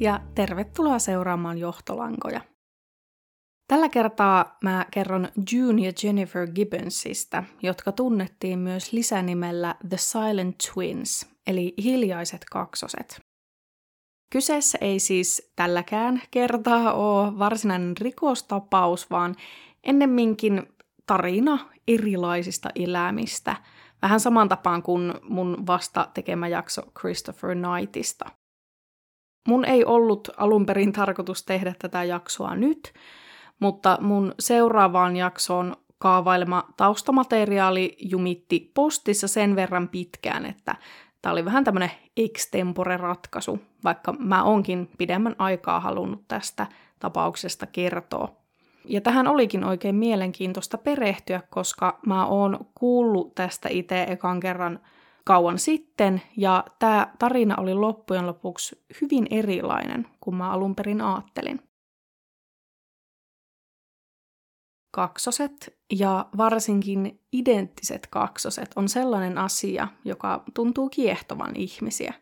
Ja tervetuloa seuraamaan Johtolankoja. Tällä kertaa mä kerron June ja Jennifer Gibbonsista, jotka tunnettiin myös lisänimellä The Silent Twins, eli hiljaiset kaksoset. Kyseessä ei siis tälläkään kertaa ole varsinainen rikostapaus, vaan ennemminkin tarina erilaisista elämistä, vähän saman tapaan kuin mun vasta tekemä jakso Christopher Knightista. Mun ei ollut alun perin tarkoitus tehdä tätä jaksoa nyt, mutta mun seuraavaan jaksoon kaavailema taustamateriaali jumitti postissa sen verran pitkään, että tämä oli vähän tämmöinen extempore-ratkaisu, vaikka mä onkin pidemmän aikaa halunnut tästä tapauksesta kertoa. Ja tähän olikin oikein mielenkiintoista perehtyä, koska mä oon kuullut tästä itse ekan kerran kauan sitten, ja tämä tarina oli loppujen lopuksi hyvin erilainen kuin mä alun perin ajattelin. Kaksoset ja varsinkin identtiset kaksoset on sellainen asia, joka tuntuu kiehtovan ihmisiä.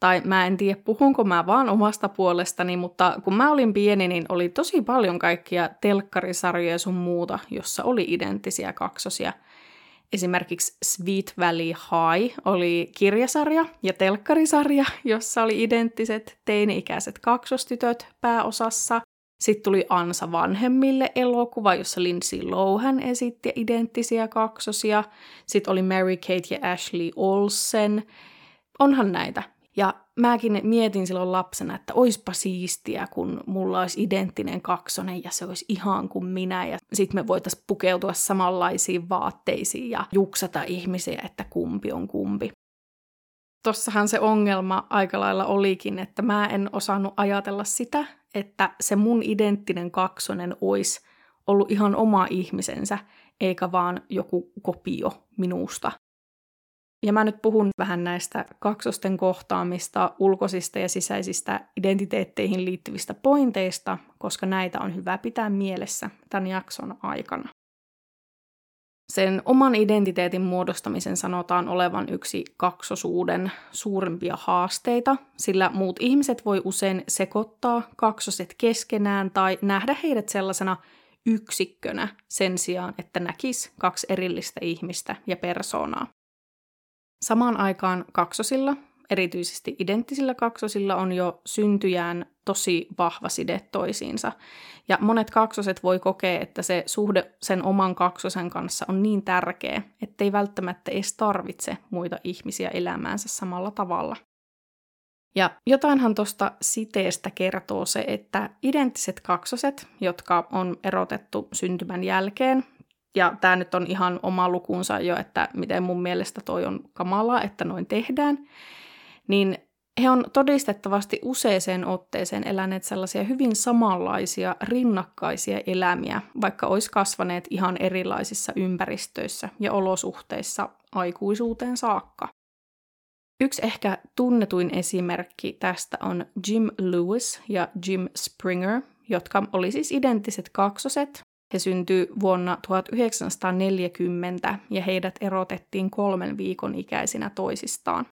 Tai mä en tiedä, puhunko mä vaan omasta puolestani, mutta kun mä olin pieni, niin oli tosi paljon kaikkia telkkarisarjoja sun muuta, jossa oli identtisiä kaksosia – Esimerkiksi Sweet Valley High oli kirjasarja ja telkkarisarja, jossa oli identtiset teini-ikäiset kaksostytöt pääosassa. Sitten tuli Ansa vanhemmille elokuva, jossa Lindsay Lohan esitti identtisiä kaksosia. Sitten oli Mary Kate ja Ashley Olsen. Onhan näitä. Ja mäkin mietin silloin lapsena, että oispa siistiä, kun mulla olisi identtinen kaksonen ja se olisi ihan kuin minä. Ja sitten me voitaisiin pukeutua samanlaisiin vaatteisiin ja juksata ihmisiä, että kumpi on kumpi. Tossahan se ongelma aika lailla olikin, että mä en osannut ajatella sitä, että se mun identtinen kaksonen olisi ollut ihan oma ihmisensä, eikä vaan joku kopio minusta. Ja mä nyt puhun vähän näistä kaksosten kohtaamista, ulkoisista ja sisäisistä identiteetteihin liittyvistä pointeista, koska näitä on hyvä pitää mielessä tämän jakson aikana. Sen oman identiteetin muodostamisen sanotaan olevan yksi kaksosuuden suurimpia haasteita, sillä muut ihmiset voi usein sekoittaa kaksoset keskenään tai nähdä heidät sellaisena yksikkönä sen sijaan, että näkisi kaksi erillistä ihmistä ja persoonaa. Samaan aikaan kaksosilla, erityisesti identtisillä kaksosilla, on jo syntyjään tosi vahva side toisiinsa. Ja monet kaksoset voi kokea, että se suhde sen oman kaksosen kanssa on niin tärkeä, ettei välttämättä edes tarvitse muita ihmisiä elämäänsä samalla tavalla. Ja jotainhan tuosta siteestä kertoo se, että identtiset kaksoset, jotka on erotettu syntymän jälkeen, ja tämä nyt on ihan oma lukunsa jo, että miten mun mielestä toi on kamalaa, että noin tehdään, niin he on todistettavasti useeseen otteeseen eläneet sellaisia hyvin samanlaisia rinnakkaisia elämiä, vaikka olisi kasvaneet ihan erilaisissa ympäristöissä ja olosuhteissa aikuisuuteen saakka. Yksi ehkä tunnetuin esimerkki tästä on Jim Lewis ja Jim Springer, jotka oli siis identtiset kaksoset, he syntyi vuonna 1940 ja heidät erotettiin kolmen viikon ikäisinä toisistaan.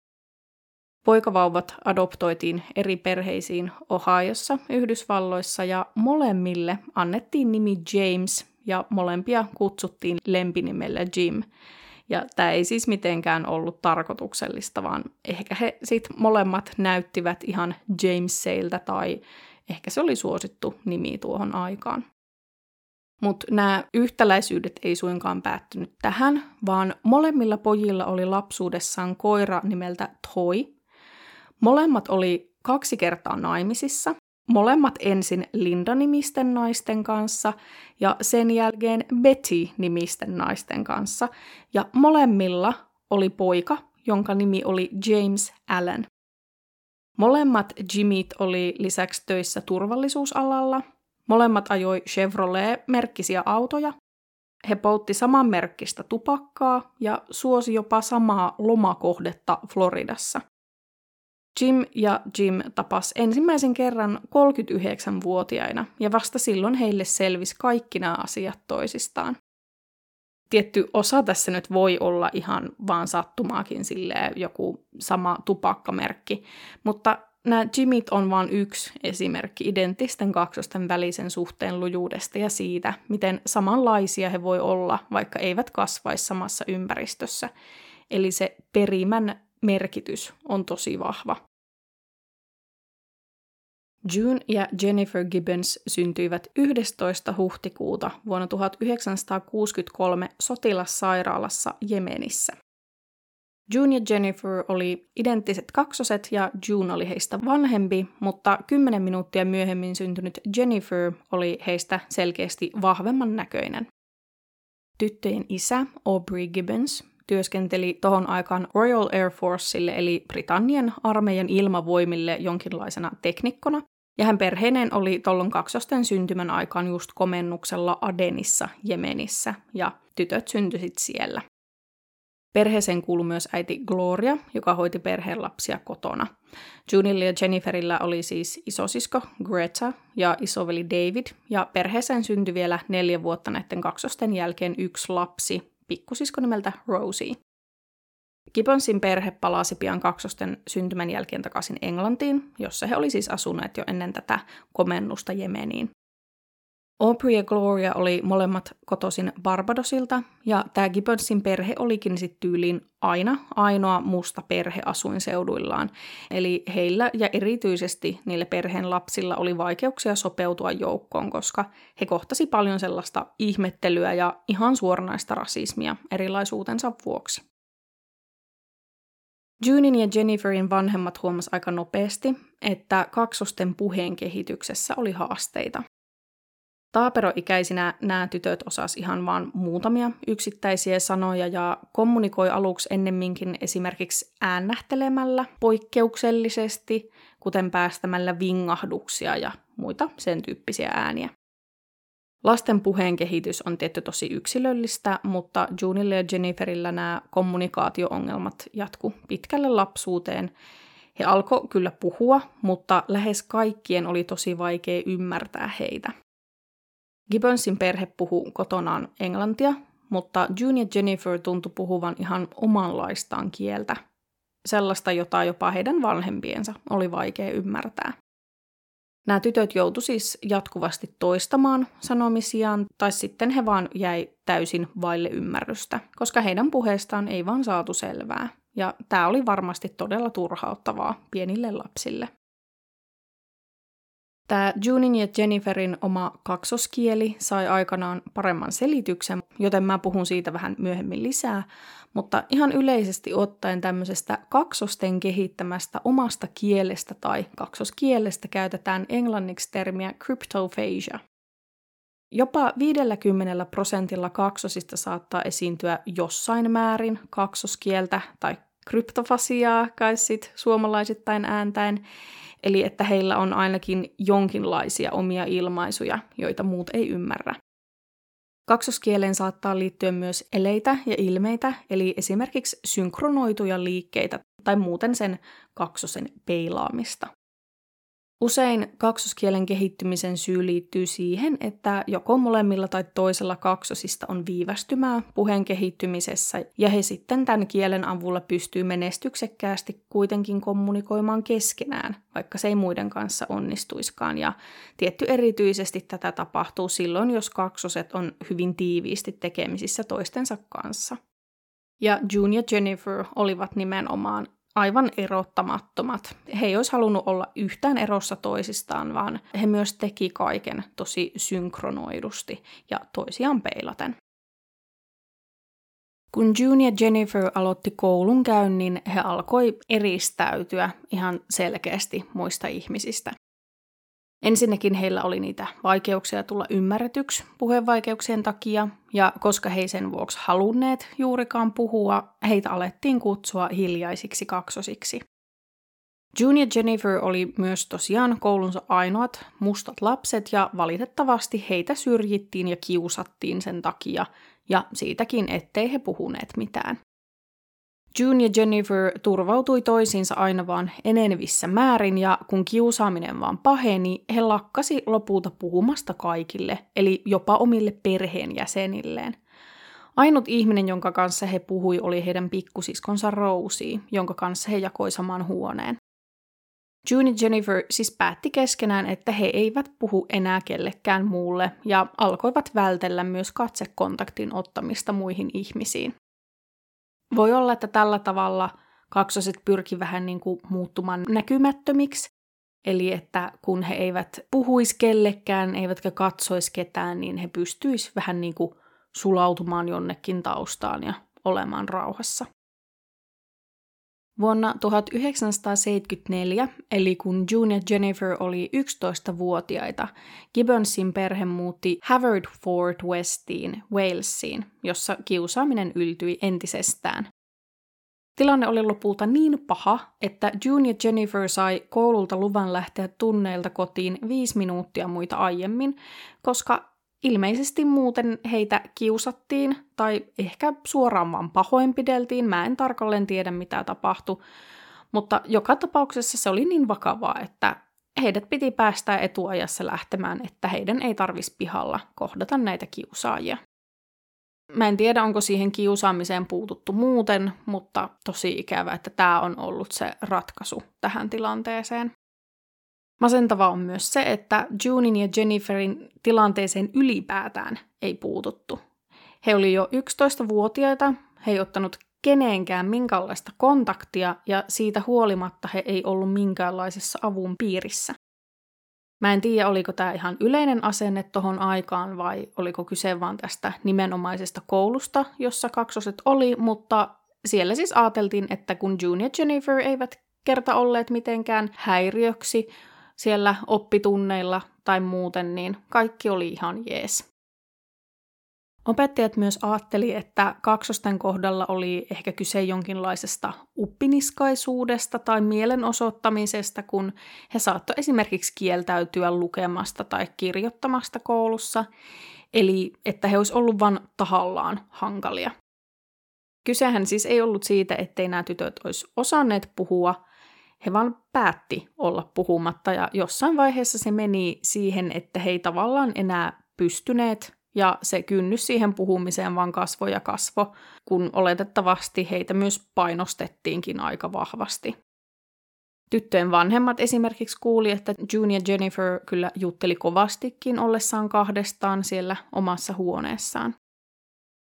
Poikavauvat adoptoitiin eri perheisiin Ohiossa, Yhdysvalloissa ja molemmille annettiin nimi James ja molempia kutsuttiin lempinimellä Jim. Ja tämä ei siis mitenkään ollut tarkoituksellista, vaan ehkä he sitten molemmat näyttivät ihan Jameseiltä tai ehkä se oli suosittu nimi tuohon aikaan. Mutta nämä yhtäläisyydet ei suinkaan päättynyt tähän, vaan molemmilla pojilla oli lapsuudessaan koira nimeltä Toy. Molemmat oli kaksi kertaa naimisissa, molemmat ensin Linda-nimisten naisten kanssa ja sen jälkeen Betty-nimisten naisten kanssa, ja molemmilla oli poika, jonka nimi oli James Allen. Molemmat Jimmyt oli lisäksi töissä turvallisuusalalla – Molemmat ajoi Chevrolet-merkkisiä autoja. He poltti saman merkkistä tupakkaa ja suosi jopa samaa lomakohdetta Floridassa. Jim ja Jim tapas ensimmäisen kerran 39-vuotiaina ja vasta silloin heille selvisi kaikki nämä asiat toisistaan. Tietty osa tässä nyt voi olla ihan vaan sattumaakin silleen joku sama tupakkamerkki, mutta nämä Jimmit on vain yksi esimerkki identtisten kaksosten välisen suhteen lujuudesta ja siitä, miten samanlaisia he voi olla, vaikka eivät kasvaisi samassa ympäristössä. Eli se perimän merkitys on tosi vahva. June ja Jennifer Gibbons syntyivät 11. huhtikuuta vuonna 1963 sotilassairaalassa Jemenissä. June ja Jennifer oli identtiset kaksoset ja June oli heistä vanhempi, mutta kymmenen minuuttia myöhemmin syntynyt Jennifer oli heistä selkeästi vahvemman näköinen. Tyttöjen isä, Aubrey Gibbons, työskenteli tohon aikaan Royal Air Forceille eli Britannian armeijan ilmavoimille jonkinlaisena teknikkona, ja hän perheineen oli tollon kaksosten syntymän aikaan just komennuksella Adenissa, Jemenissä, ja tytöt syntyisit siellä. Perheeseen kuului myös äiti Gloria, joka hoiti perheen lapsia kotona. Junilla ja Jenniferillä oli siis isosisko Greta ja isoveli David, ja perheeseen syntyi vielä neljä vuotta näiden kaksosten jälkeen yksi lapsi, pikkusisko nimeltä Rosie. Gibbonsin perhe palasi pian kaksosten syntymän jälkeen takaisin Englantiin, jossa he oli siis asuneet jo ennen tätä komennusta Jemeniin. Aubrey ja Gloria oli molemmat kotoisin Barbadosilta, ja tämä Gibbonsin perhe olikin sitten tyyliin aina ainoa musta perhe asuinseuduillaan. Eli heillä ja erityisesti niille perheen lapsilla oli vaikeuksia sopeutua joukkoon, koska he kohtasi paljon sellaista ihmettelyä ja ihan suoranaista rasismia erilaisuutensa vuoksi. Junin ja Jenniferin vanhemmat huomas aika nopeasti, että kaksosten puheen kehityksessä oli haasteita. Taaperoikäisinä nämä tytöt osas ihan vain muutamia yksittäisiä sanoja ja kommunikoi aluksi ennemminkin esimerkiksi äännähtelemällä poikkeuksellisesti, kuten päästämällä vingahduksia ja muita sen tyyppisiä ääniä. Lasten puheen kehitys on tietty tosi yksilöllistä, mutta Junille ja Jenniferillä nämä kommunikaatioongelmat jatku pitkälle lapsuuteen. He alkoi kyllä puhua, mutta lähes kaikkien oli tosi vaikea ymmärtää heitä. Gibbonsin perhe puhuu kotonaan englantia, mutta June ja Jennifer tuntui puhuvan ihan omanlaistaan kieltä. Sellaista, jota jopa heidän vanhempiensa oli vaikea ymmärtää. Nämä tytöt joutu siis jatkuvasti toistamaan sanomisiaan, tai sitten he vaan jäi täysin vaille ymmärrystä, koska heidän puheestaan ei vaan saatu selvää. Ja tämä oli varmasti todella turhauttavaa pienille lapsille. Tämä Junin ja Jenniferin oma kaksoskieli sai aikanaan paremman selityksen, joten mä puhun siitä vähän myöhemmin lisää, mutta ihan yleisesti ottaen tämmöisestä kaksosten kehittämästä omasta kielestä tai kaksoskielestä käytetään englanniksi termiä cryptophasia. Jopa 50 prosentilla kaksosista saattaa esiintyä jossain määrin kaksoskieltä tai kryptofasiaa, kai sit suomalaisittain ääntäen, eli että heillä on ainakin jonkinlaisia omia ilmaisuja, joita muut ei ymmärrä. Kaksoskieleen saattaa liittyä myös eleitä ja ilmeitä, eli esimerkiksi synkronoituja liikkeitä tai muuten sen kaksosen peilaamista. Usein kaksoskielen kehittymisen syy liittyy siihen, että joko molemmilla tai toisella kaksosista on viivästymää puheen kehittymisessä, ja he sitten tämän kielen avulla pystyy menestyksekkäästi kuitenkin kommunikoimaan keskenään, vaikka se ei muiden kanssa onnistuiskaan. Ja tietty erityisesti tätä tapahtuu silloin, jos kaksoset on hyvin tiiviisti tekemisissä toistensa kanssa. Ja June ja Jennifer olivat nimenomaan aivan erottamattomat. He ei olisi halunnut olla yhtään erossa toisistaan, vaan he myös teki kaiken tosi synkronoidusti ja toisiaan peilaten. Kun June ja Jennifer aloitti koulun käynnin, he alkoi eristäytyä ihan selkeästi muista ihmisistä. Ensinnäkin heillä oli niitä vaikeuksia tulla ymmärretyksi puhevaikeuksien takia, ja koska he sen vuoksi halunneet juurikaan puhua, heitä alettiin kutsua hiljaisiksi kaksosiksi. June ja Jennifer oli myös tosiaan koulunsa ainoat mustat lapset ja valitettavasti heitä syrjittiin ja kiusattiin sen takia ja siitäkin, ettei he puhuneet mitään. June ja Jennifer turvautui toisiinsa aina vaan enenevissä määrin ja kun kiusaaminen vaan paheni, he lakkasi lopulta puhumasta kaikille, eli jopa omille perheenjäsenilleen. Ainut ihminen, jonka kanssa he puhui, oli heidän pikkusiskonsa Rosie, jonka kanssa he jakoi saman huoneen. June ja Jennifer siis päätti keskenään, että he eivät puhu enää kellekään muulle ja alkoivat vältellä myös katsekontaktin ottamista muihin ihmisiin. Voi olla, että tällä tavalla kaksoset pyrki vähän niin kuin muuttumaan näkymättömiksi, eli että kun he eivät puhuisi kellekään, eivätkä katsoisi ketään, niin he pystyisivät vähän niin kuin sulautumaan jonnekin taustaan ja olemaan rauhassa. Vuonna 1974, eli kun June ja Jennifer oli 11-vuotiaita, Gibbonsin perhe muutti Haverford Westiin, Walesiin, jossa kiusaaminen yltyi entisestään. Tilanne oli lopulta niin paha, että June ja Jennifer sai koululta luvan lähteä tunneilta kotiin viisi minuuttia muita aiemmin, koska Ilmeisesti muuten heitä kiusattiin tai ehkä suoraan vaan pahoinpideltiin, mä en tarkalleen tiedä mitä tapahtui, mutta joka tapauksessa se oli niin vakavaa, että heidät piti päästää etuajassa lähtemään, että heidän ei tarvitsisi pihalla kohdata näitä kiusaajia. Mä en tiedä, onko siihen kiusaamiseen puututtu muuten, mutta tosi ikävä, että tämä on ollut se ratkaisu tähän tilanteeseen. Masentavaa on myös se, että Junin ja Jenniferin tilanteeseen ylipäätään ei puututtu. He oli jo 11-vuotiaita, he ei ottanut keneenkään minkäänlaista kontaktia ja siitä huolimatta he ei ollut minkäänlaisessa avun piirissä. Mä en tiedä, oliko tämä ihan yleinen asenne tohon aikaan vai oliko kyse vaan tästä nimenomaisesta koulusta, jossa kaksoset oli, mutta siellä siis ajateltiin, että kun June ja Jennifer eivät kerta olleet mitenkään häiriöksi, siellä oppitunneilla tai muuten, niin kaikki oli ihan jees. Opettajat myös ajatteli, että kaksosten kohdalla oli ehkä kyse jonkinlaisesta uppiniskaisuudesta tai mielenosoittamisesta, kun he saattoi esimerkiksi kieltäytyä lukemasta tai kirjoittamasta koulussa, eli että he olisivat ollut vain tahallaan hankalia. Kysehän siis ei ollut siitä, ettei nämä tytöt olisi osanneet puhua, he vaan päätti olla puhumatta ja jossain vaiheessa se meni siihen, että he ei tavallaan enää pystyneet ja se kynnys siihen puhumiseen vaan kasvoi ja kasvo, kun oletettavasti heitä myös painostettiinkin aika vahvasti. Tyttöjen vanhemmat esimerkiksi kuuli, että June ja Jennifer kyllä jutteli kovastikin ollessaan kahdestaan siellä omassa huoneessaan.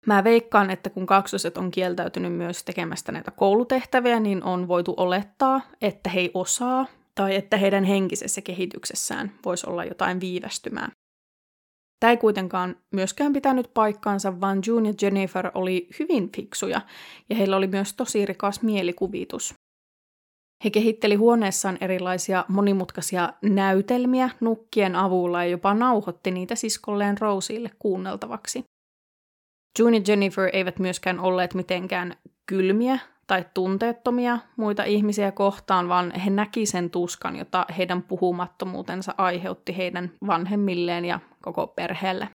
Mä veikkaan, että kun kaksoset on kieltäytynyt myös tekemästä näitä koulutehtäviä, niin on voitu olettaa, että he ei osaa tai että heidän henkisessä kehityksessään voisi olla jotain viivästymää. Tämä ei kuitenkaan myöskään pitänyt paikkaansa, vaan June ja Jennifer oli hyvin fiksuja ja heillä oli myös tosi rikas mielikuvitus. He kehitteli huoneessaan erilaisia monimutkaisia näytelmiä nukkien avulla ja jopa nauhoitti niitä siskolleen Roseille kuunneltavaksi. June ja Jennifer eivät myöskään olleet mitenkään kylmiä tai tunteettomia muita ihmisiä kohtaan, vaan he näki sen tuskan, jota heidän puhumattomuutensa aiheutti heidän vanhemmilleen ja koko perheelle.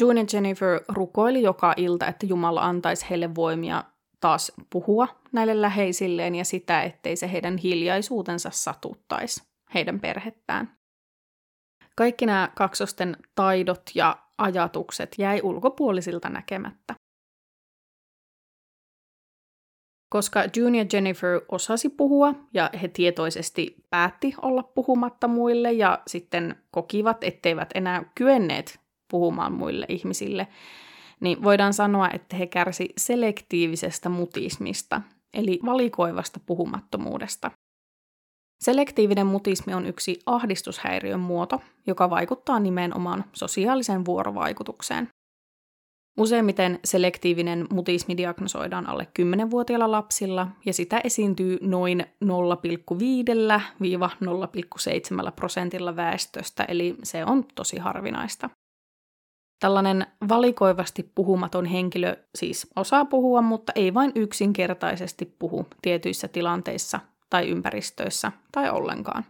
June ja Jennifer rukoili joka ilta, että Jumala antaisi heille voimia taas puhua näille läheisilleen ja sitä, ettei se heidän hiljaisuutensa satuttaisi heidän perhettään. Kaikki nämä kaksosten taidot ja ajatukset jäi ulkopuolisilta näkemättä. Koska June ja Jennifer osasi puhua ja he tietoisesti päätti olla puhumatta muille ja sitten kokivat, etteivät enää kyenneet puhumaan muille ihmisille, niin voidaan sanoa, että he kärsi selektiivisestä mutismista, eli valikoivasta puhumattomuudesta. Selektiivinen mutismi on yksi ahdistushäiriön muoto, joka vaikuttaa nimenomaan sosiaaliseen vuorovaikutukseen. Useimmiten selektiivinen mutismi diagnosoidaan alle 10-vuotiailla lapsilla ja sitä esiintyy noin 0,5-0,7 prosentilla väestöstä, eli se on tosi harvinaista. Tällainen valikoivasti puhumaton henkilö siis osaa puhua, mutta ei vain yksinkertaisesti puhu tietyissä tilanteissa tai ympäristöissä tai ollenkaan.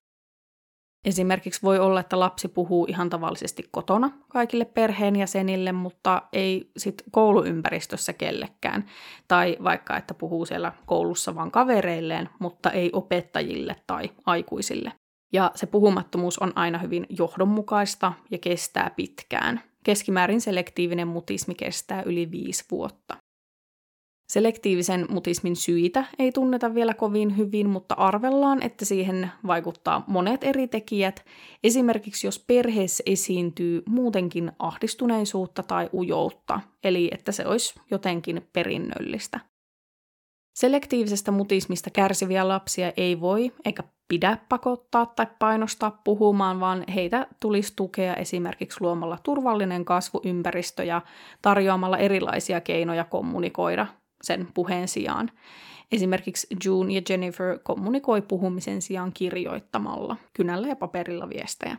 Esimerkiksi voi olla, että lapsi puhuu ihan tavallisesti kotona kaikille perheenjäsenille, mutta ei sit kouluympäristössä kellekään. Tai vaikka, että puhuu siellä koulussa vain kavereilleen, mutta ei opettajille tai aikuisille. Ja se puhumattomuus on aina hyvin johdonmukaista ja kestää pitkään. Keskimäärin selektiivinen mutismi kestää yli viisi vuotta. Selektiivisen mutismin syitä ei tunneta vielä kovin hyvin, mutta arvellaan, että siihen vaikuttaa monet eri tekijät. Esimerkiksi jos perheessä esiintyy muutenkin ahdistuneisuutta tai ujoutta, eli että se olisi jotenkin perinnöllistä. Selektiivisestä mutismista kärsiviä lapsia ei voi eikä pidä pakottaa tai painostaa puhumaan, vaan heitä tulisi tukea esimerkiksi luomalla turvallinen kasvuympäristö ja tarjoamalla erilaisia keinoja kommunikoida sen puheen sijaan. Esimerkiksi June ja Jennifer kommunikoi puhumisen sijaan kirjoittamalla kynällä ja paperilla viestejä.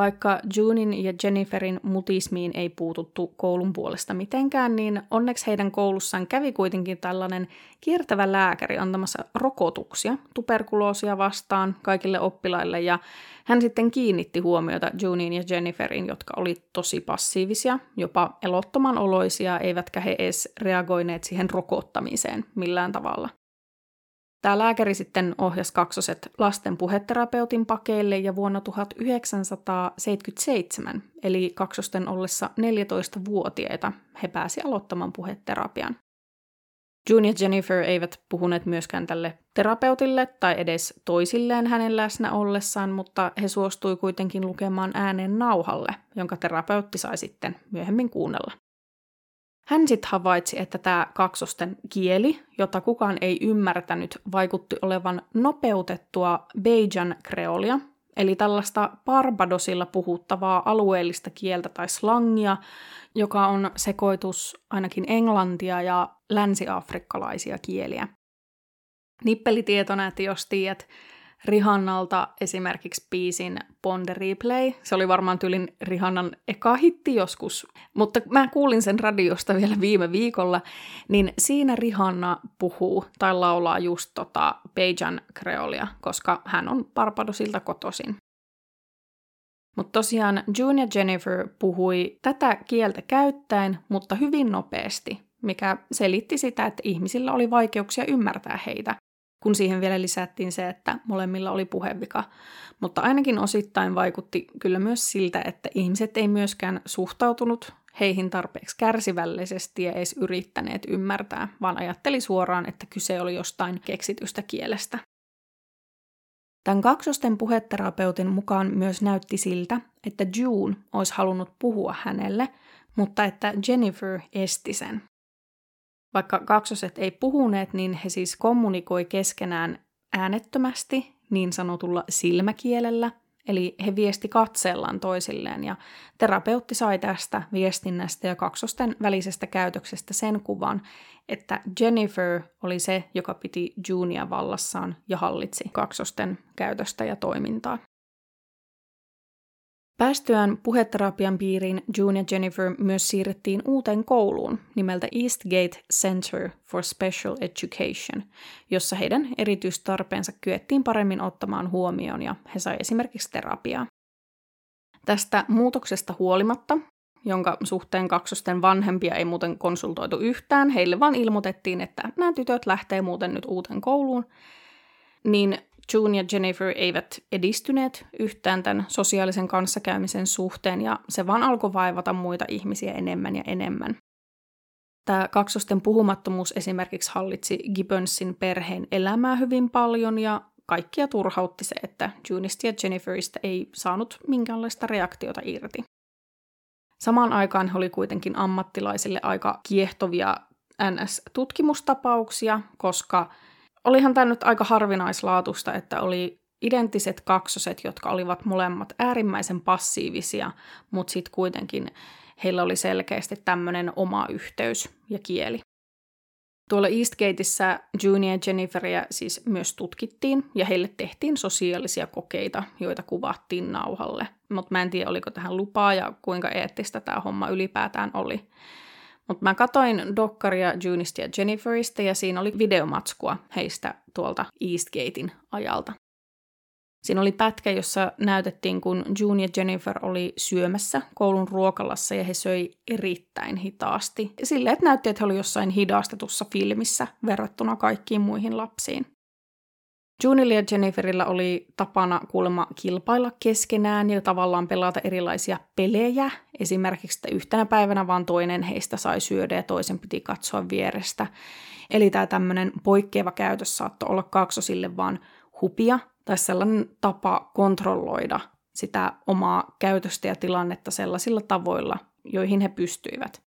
Vaikka Junin ja Jenniferin mutismiin ei puututtu koulun puolesta mitenkään, niin onneksi heidän koulussaan kävi kuitenkin tällainen kiertävä lääkäri antamassa rokotuksia tuberkuloosia vastaan kaikille oppilaille ja hän sitten kiinnitti huomiota Junin ja Jenniferin, jotka oli tosi passiivisia, jopa elottoman oloisia, eivätkä he edes reagoineet siihen rokottamiseen millään tavalla. Tämä lääkäri sitten ohjasi kaksoset lasten puheterapeutin pakeille ja vuonna 1977, eli kaksosten ollessa 14-vuotiaita, he pääsi aloittamaan puheterapian. June ja Jennifer eivät puhuneet myöskään tälle terapeutille tai edes toisilleen hänen läsnä ollessaan, mutta he suostui kuitenkin lukemaan äänen nauhalle, jonka terapeutti sai sitten myöhemmin kuunnella. Hän sitten havaitsi, että tämä kaksosten kieli, jota kukaan ei ymmärtänyt, vaikutti olevan nopeutettua Beijan kreolia, eli tällaista Barbadosilla puhuttavaa alueellista kieltä tai slangia, joka on sekoitus ainakin englantia ja länsiafrikkalaisia kieliä. Nippelitieto näytti, jos tiedät, Rihannalta esimerkiksi biisin Bond Replay. Se oli varmaan tyylin Rihannan eka hitti joskus, mutta mä kuulin sen radiosta vielä viime viikolla, niin siinä Rihanna puhuu tai laulaa just tota Bejan Creolia, koska hän on Barbadosilta kotoisin. Mutta tosiaan June ja Jennifer puhui tätä kieltä käyttäen, mutta hyvin nopeasti, mikä selitti sitä, että ihmisillä oli vaikeuksia ymmärtää heitä, kun siihen vielä lisättiin se, että molemmilla oli puhevika. Mutta ainakin osittain vaikutti kyllä myös siltä, että ihmiset ei myöskään suhtautunut heihin tarpeeksi kärsivällisesti ja edes yrittäneet ymmärtää, vaan ajatteli suoraan, että kyse oli jostain keksitystä kielestä. Tämän kaksosten puheterapeutin mukaan myös näytti siltä, että June olisi halunnut puhua hänelle, mutta että Jennifer esti sen. Vaikka kaksoset ei puhuneet, niin he siis kommunikoi keskenään äänettömästi niin sanotulla silmäkielellä, eli he viesti katsellaan toisilleen ja terapeutti sai tästä viestinnästä ja kaksosten välisestä käytöksestä sen kuvan, että Jennifer oli se, joka piti Junia vallassaan ja hallitsi kaksosten käytöstä ja toimintaa. Päästyään puheterapian piiriin June ja Jennifer myös siirrettiin uuteen kouluun nimeltä Eastgate Center for Special Education, jossa heidän erityistarpeensa kyettiin paremmin ottamaan huomioon ja he sai esimerkiksi terapiaa. Tästä muutoksesta huolimatta, jonka suhteen kaksosten vanhempia ei muuten konsultoitu yhtään, heille vaan ilmoitettiin, että nämä tytöt lähtee muuten nyt uuteen kouluun, niin June ja Jennifer eivät edistyneet yhtään tämän sosiaalisen kanssakäymisen suhteen ja se vaan alkoi vaivata muita ihmisiä enemmän ja enemmän. Tämä kaksosten puhumattomuus esimerkiksi hallitsi Gibbonsin perheen elämää hyvin paljon ja kaikkia turhautti se, että Junista ja Jenniferistä ei saanut minkäänlaista reaktiota irti. Samaan aikaan he oli kuitenkin ammattilaisille aika kiehtovia NS-tutkimustapauksia, koska olihan tämä nyt aika harvinaislaatusta, että oli identtiset kaksoset, jotka olivat molemmat äärimmäisen passiivisia, mutta sitten kuitenkin heillä oli selkeästi tämmöinen oma yhteys ja kieli. Tuolla Eastgateissa June ja Jenniferia siis myös tutkittiin ja heille tehtiin sosiaalisia kokeita, joita kuvattiin nauhalle. Mutta mä en tiedä, oliko tähän lupaa ja kuinka eettistä tämä homma ylipäätään oli. Mutta mä katoin dokkaria Junista ja Jenniferistä ja siinä oli videomatskua heistä tuolta Eastgatein ajalta. Siinä oli pätkä, jossa näytettiin, kun June ja Jennifer oli syömässä koulun ruokalassa ja he söi erittäin hitaasti. Silleen, että näytti, että he oli jossain hidastetussa filmissä verrattuna kaikkiin muihin lapsiin. Junilla ja Jenniferillä oli tapana kuulemma kilpailla keskenään ja tavallaan pelata erilaisia pelejä. Esimerkiksi että yhtenä päivänä vaan toinen heistä sai syödä ja toisen piti katsoa vierestä. Eli tämä tämmöinen poikkeava käytös saattoi olla kaksosille vaan hupia tai sellainen tapa kontrolloida sitä omaa käytöstä ja tilannetta sellaisilla tavoilla, joihin he pystyivät.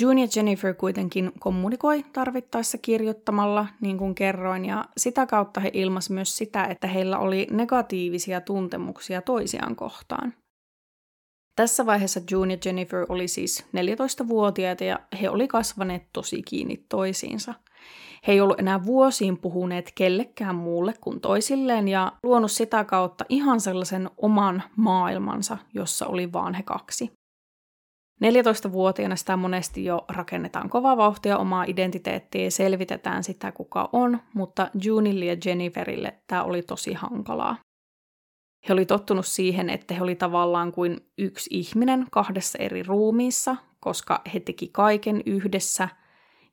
June ja Jennifer kuitenkin kommunikoi tarvittaessa kirjoittamalla, niin kuin kerroin, ja sitä kautta he ilmas myös sitä, että heillä oli negatiivisia tuntemuksia toisiaan kohtaan. Tässä vaiheessa June ja Jennifer oli siis 14-vuotiaita ja he oli kasvaneet tosi kiinni toisiinsa. He ei ollut enää vuosiin puhuneet kellekään muulle kuin toisilleen ja luonut sitä kautta ihan sellaisen oman maailmansa, jossa oli vaan he kaksi. 14-vuotiaana sitä monesti jo rakennetaan kova vauhtia omaa identiteettiä ja selvitetään sitä, kuka on, mutta Junille ja Jenniferille tämä oli tosi hankalaa. He oli tottunut siihen, että he oli tavallaan kuin yksi ihminen kahdessa eri ruumiissa, koska he teki kaiken yhdessä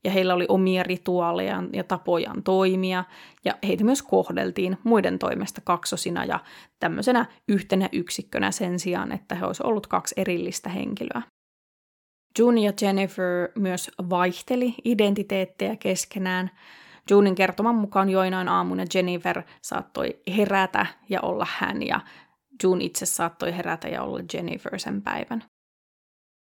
ja heillä oli omia rituaalejaan ja tapojaan toimia, ja heitä myös kohdeltiin muiden toimesta kaksosina ja tämmöisenä yhtenä yksikkönä sen sijaan, että he olisivat ollut kaksi erillistä henkilöä. June ja Jennifer myös vaihteli identiteettejä keskenään. Junin kertoman mukaan joinain aamuna Jennifer saattoi herätä ja olla hän, ja June itse saattoi herätä ja olla Jennifer sen päivän.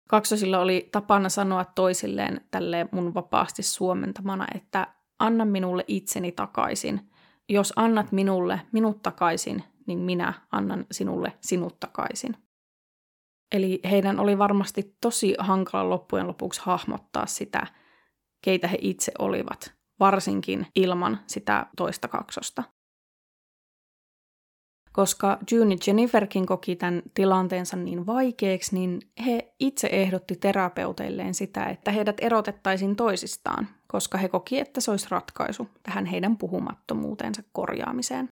Kaksosilla oli tapana sanoa toisilleen tälle mun vapaasti suomentamana, että anna minulle itseni takaisin. Jos annat minulle minut takaisin, niin minä annan sinulle sinut takaisin. Eli heidän oli varmasti tosi hankala loppujen lopuksi hahmottaa sitä, keitä he itse olivat, varsinkin ilman sitä toista kaksosta. Koska June ja Jenniferkin koki tämän tilanteensa niin vaikeaksi, niin he itse ehdotti terapeuteilleen sitä, että heidät erotettaisiin toisistaan, koska he koki, että se olisi ratkaisu tähän heidän puhumattomuutensa korjaamiseen.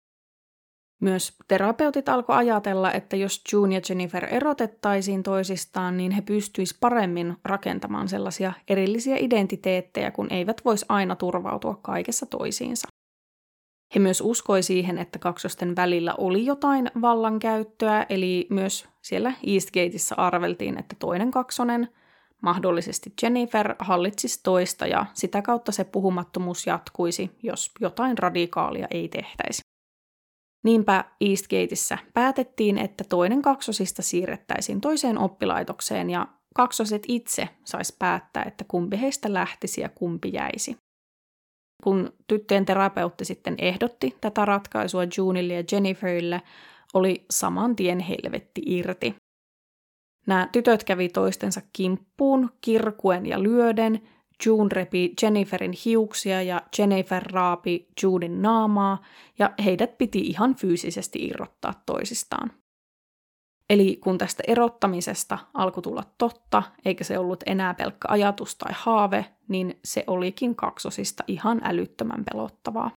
Myös terapeutit alkoi ajatella, että jos June ja Jennifer erotettaisiin toisistaan, niin he pystyisivät paremmin rakentamaan sellaisia erillisiä identiteettejä, kun eivät voisi aina turvautua kaikessa toisiinsa. He myös uskoi siihen, että kaksosten välillä oli jotain vallankäyttöä, eli myös siellä Eastgateissa arveltiin, että toinen kaksonen, mahdollisesti Jennifer, hallitsisi toista ja sitä kautta se puhumattomuus jatkuisi, jos jotain radikaalia ei tehtäisi. Niinpä Eastgateissa päätettiin, että toinen kaksosista siirrettäisiin toiseen oppilaitokseen ja kaksoset itse sais päättää, että kumpi heistä lähtisi ja kumpi jäisi. Kun tyttöjen terapeutti sitten ehdotti tätä ratkaisua Junille ja Jenniferille, oli saman tien helvetti irti. Nämä tytöt kävi toistensa kimppuun, kirkuen ja lyöden, June repi Jenniferin hiuksia ja Jennifer raapi Judein naamaa ja heidät piti ihan fyysisesti irrottaa toisistaan. Eli kun tästä erottamisesta alkoi tulla totta, eikä se ollut enää pelkkä ajatus tai haave, niin se olikin kaksosista ihan älyttömän pelottavaa.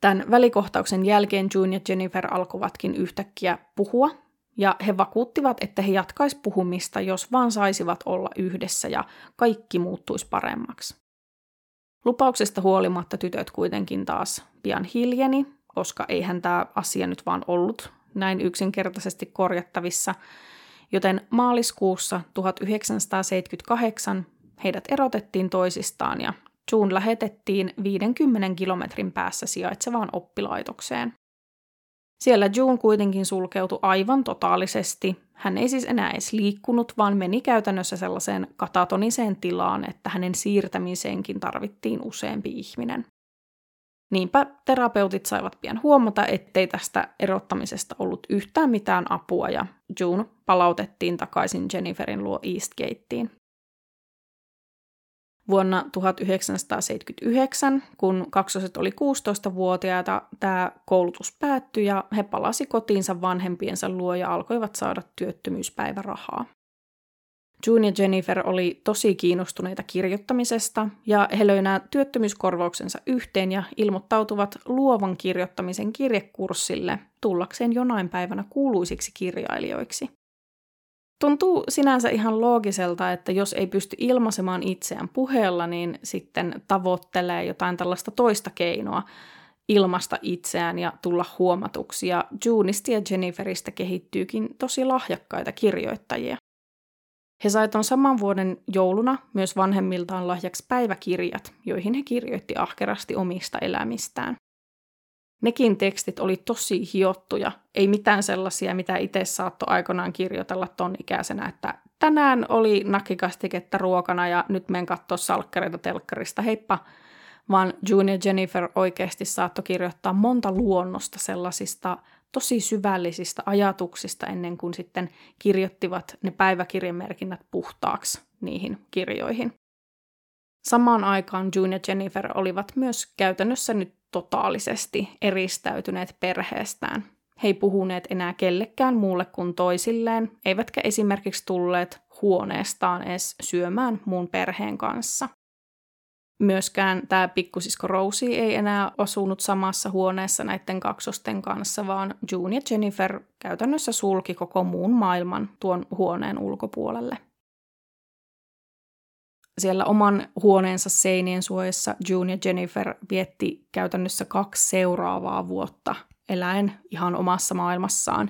Tämän välikohtauksen jälkeen June ja Jennifer alkoivatkin yhtäkkiä puhua ja he vakuuttivat, että he jatkais puhumista, jos vaan saisivat olla yhdessä ja kaikki muuttuisi paremmaksi. Lupauksesta huolimatta tytöt kuitenkin taas pian hiljeni, koska eihän tämä asia nyt vaan ollut näin yksinkertaisesti korjattavissa, joten maaliskuussa 1978 heidät erotettiin toisistaan ja June lähetettiin 50 kilometrin päässä sijaitsevaan oppilaitokseen. Siellä June kuitenkin sulkeutui aivan totaalisesti. Hän ei siis enää edes liikkunut, vaan meni käytännössä sellaiseen katatoniseen tilaan, että hänen siirtämiseenkin tarvittiin useampi ihminen. Niinpä terapeutit saivat pian huomata, ettei tästä erottamisesta ollut yhtään mitään apua ja June palautettiin takaisin Jenniferin luo Eastgateen. Vuonna 1979, kun kaksoset oli 16-vuotiaita, tämä koulutus päättyi ja he palasi kotiinsa vanhempiensa luo ja alkoivat saada työttömyyspäivärahaa. June ja Jennifer oli tosi kiinnostuneita kirjoittamisesta ja he löivät työttömyyskorvauksensa yhteen ja ilmoittautuvat luovan kirjoittamisen kirjekurssille tullakseen jonain päivänä kuuluisiksi kirjailijoiksi. Tuntuu sinänsä ihan loogiselta, että jos ei pysty ilmaisemaan itseään puheella, niin sitten tavoittelee jotain tällaista toista keinoa ilmasta itseään ja tulla huomatuksi. Ja Junista ja Jenniferistä kehittyykin tosi lahjakkaita kirjoittajia. He saivat ton saman vuoden jouluna myös vanhemmiltaan lahjaksi päiväkirjat, joihin he kirjoitti ahkerasti omista elämistään. Nekin tekstit oli tosi hiottuja, ei mitään sellaisia, mitä itse saattoi aikoinaan kirjoitella ton ikäisenä, että tänään oli nakkikastiketta ruokana ja nyt menen katsoa salkkareita telkkarista, heippa. Vaan June ja Jennifer oikeasti saattoi kirjoittaa monta luonnosta sellaisista tosi syvällisistä ajatuksista ennen kuin sitten kirjoittivat ne päiväkirjamerkinnät puhtaaksi niihin kirjoihin. Samaan aikaan June ja Jennifer olivat myös käytännössä nyt totaalisesti eristäytyneet perheestään. He ei puhuneet enää kellekään muulle kuin toisilleen, eivätkä esimerkiksi tulleet huoneestaan edes syömään muun perheen kanssa. Myöskään tämä pikkusisko Rosie ei enää asunut samassa huoneessa näiden kaksosten kanssa, vaan June ja Jennifer käytännössä sulki koko muun maailman tuon huoneen ulkopuolelle. Siellä oman huoneensa seinien suojassa June ja Jennifer vietti käytännössä kaksi seuraavaa vuotta eläen ihan omassa maailmassaan.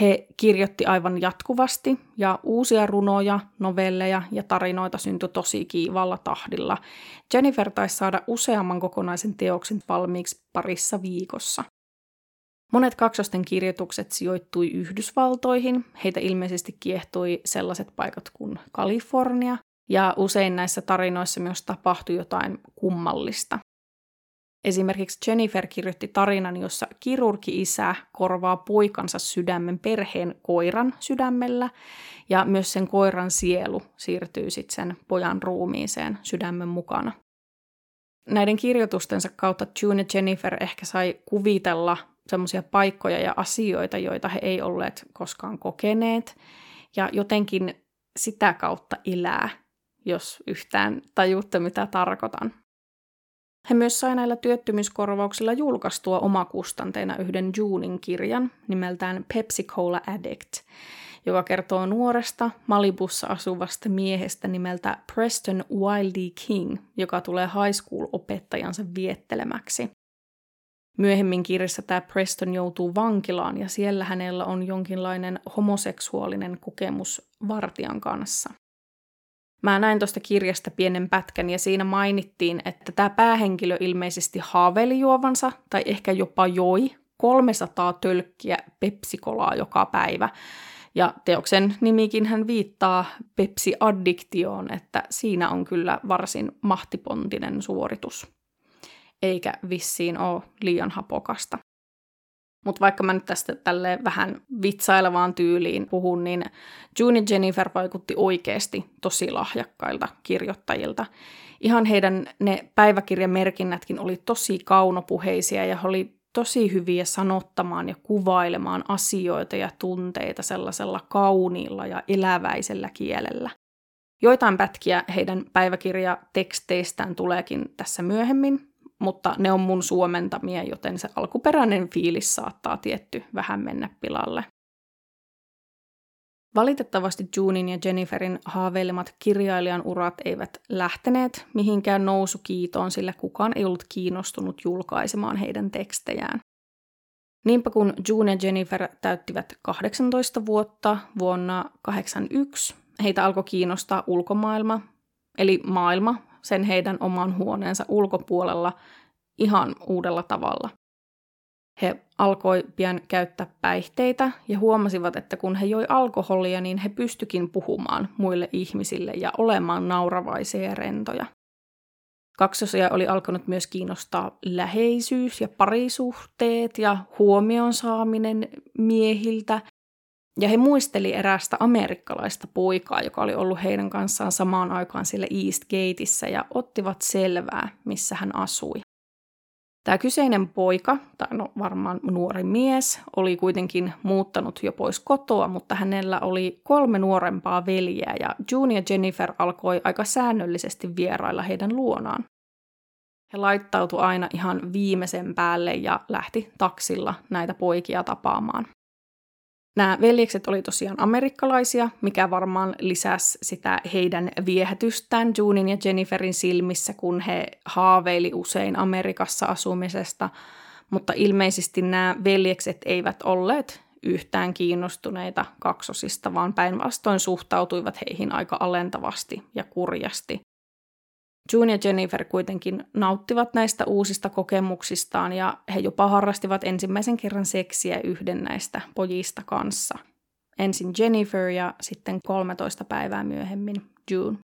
He kirjoitti aivan jatkuvasti ja uusia runoja, novelleja ja tarinoita syntyi tosi kiivalla tahdilla. Jennifer taisi saada useamman kokonaisen teoksen valmiiksi parissa viikossa. Monet kaksosten kirjoitukset sijoittui Yhdysvaltoihin. Heitä ilmeisesti kiehtoi sellaiset paikat kuin Kalifornia, ja usein näissä tarinoissa myös tapahtui jotain kummallista. Esimerkiksi Jennifer kirjoitti tarinan, jossa kirurgi-isä korvaa poikansa sydämen perheen koiran sydämellä, ja myös sen koiran sielu siirtyy sitten sen pojan ruumiiseen sydämen mukana. Näiden kirjoitustensa kautta June ja Jennifer ehkä sai kuvitella semmoisia paikkoja ja asioita, joita he ei olleet koskaan kokeneet, ja jotenkin sitä kautta elää jos yhtään tajutte mitä tarkoitan. He myös sai näillä työttömyyskorvauksilla julkaistua omakustanteina yhden Junin kirjan nimeltään Pepsi Cola Addict, joka kertoo nuoresta Malibussa asuvasta miehestä nimeltä Preston Wildy King, joka tulee high school-opettajansa viettelemäksi. Myöhemmin kirjassa tämä Preston joutuu vankilaan ja siellä hänellä on jonkinlainen homoseksuaalinen kokemus vartijan kanssa. Mä näin tuosta kirjasta pienen pätkän ja siinä mainittiin, että tämä päähenkilö ilmeisesti haaveili juovansa tai ehkä jopa joi 300 tölkkiä pepsikolaa joka päivä. Ja teoksen nimikin hän viittaa Pepsi-addiktioon, että siinä on kyllä varsin mahtipontinen suoritus. Eikä vissiin ole liian hapokasta. Mutta vaikka mä nyt tästä tälle vähän vitsailevaan tyyliin puhun, niin June Jennifer vaikutti oikeasti tosi lahjakkailta kirjoittajilta. Ihan heidän ne päiväkirjamerkinnätkin oli tosi kaunopuheisia ja oli tosi hyviä sanottamaan ja kuvailemaan asioita ja tunteita sellaisella kauniilla ja eläväisellä kielellä. Joitain pätkiä heidän päiväkirjateksteistään tuleekin tässä myöhemmin, mutta ne on mun suomentamia, joten se alkuperäinen fiilis saattaa tietty vähän mennä pilalle. Valitettavasti Junin ja Jenniferin haaveilemat kirjailijan urat eivät lähteneet mihinkään nousukiitoon, sillä kukaan ei ollut kiinnostunut julkaisemaan heidän tekstejään. Niinpä kun June ja Jennifer täyttivät 18 vuotta vuonna 1981, heitä alkoi kiinnostaa ulkomaailma, eli maailma sen heidän oman huoneensa ulkopuolella ihan uudella tavalla. He alkoi pian käyttää päihteitä ja huomasivat, että kun he joi alkoholia, niin he pystykin puhumaan muille ihmisille ja olemaan nauravaisia ja rentoja. Kaksosia oli alkanut myös kiinnostaa läheisyys ja parisuhteet ja huomion saaminen miehiltä ja he muisteli erästä amerikkalaista poikaa, joka oli ollut heidän kanssaan samaan aikaan siellä Eastgateissa ja ottivat selvää, missä hän asui. Tämä kyseinen poika, tai no varmaan nuori mies, oli kuitenkin muuttanut jo pois kotoa, mutta hänellä oli kolme nuorempaa veljeä ja June ja Jennifer alkoi aika säännöllisesti vierailla heidän luonaan. He laittautui aina ihan viimeisen päälle ja lähti taksilla näitä poikia tapaamaan. Nämä veljekset oli tosiaan amerikkalaisia, mikä varmaan lisäsi sitä heidän viehätystään Junin ja Jenniferin silmissä, kun he haaveili usein Amerikassa asumisesta, mutta ilmeisesti nämä veljekset eivät olleet yhtään kiinnostuneita kaksosista, vaan päinvastoin suhtautuivat heihin aika alentavasti ja kurjasti. June ja Jennifer kuitenkin nauttivat näistä uusista kokemuksistaan ja he jopa harrastivat ensimmäisen kerran seksiä yhden näistä pojista kanssa. Ensin Jennifer ja sitten 13 päivää myöhemmin June.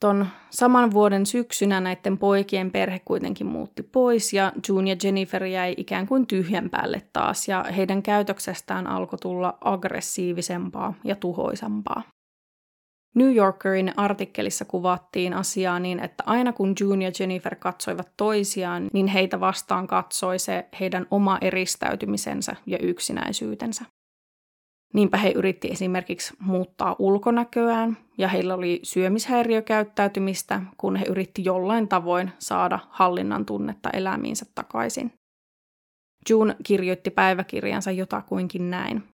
Ton saman vuoden syksynä näiden poikien perhe kuitenkin muutti pois ja June ja Jennifer jäi ikään kuin tyhjän päälle taas ja heidän käytöksestään alkoi tulla aggressiivisempaa ja tuhoisampaa. New Yorkerin artikkelissa kuvattiin asiaa niin, että aina kun June ja Jennifer katsoivat toisiaan, niin heitä vastaan katsoi se heidän oma eristäytymisensä ja yksinäisyytensä. Niinpä he yritti esimerkiksi muuttaa ulkonäköään ja heillä oli syömishäiriökäyttäytymistä, kun he yritti jollain tavoin saada hallinnan tunnetta elämiinsä takaisin. June kirjoitti päiväkirjansa jotakuinkin näin.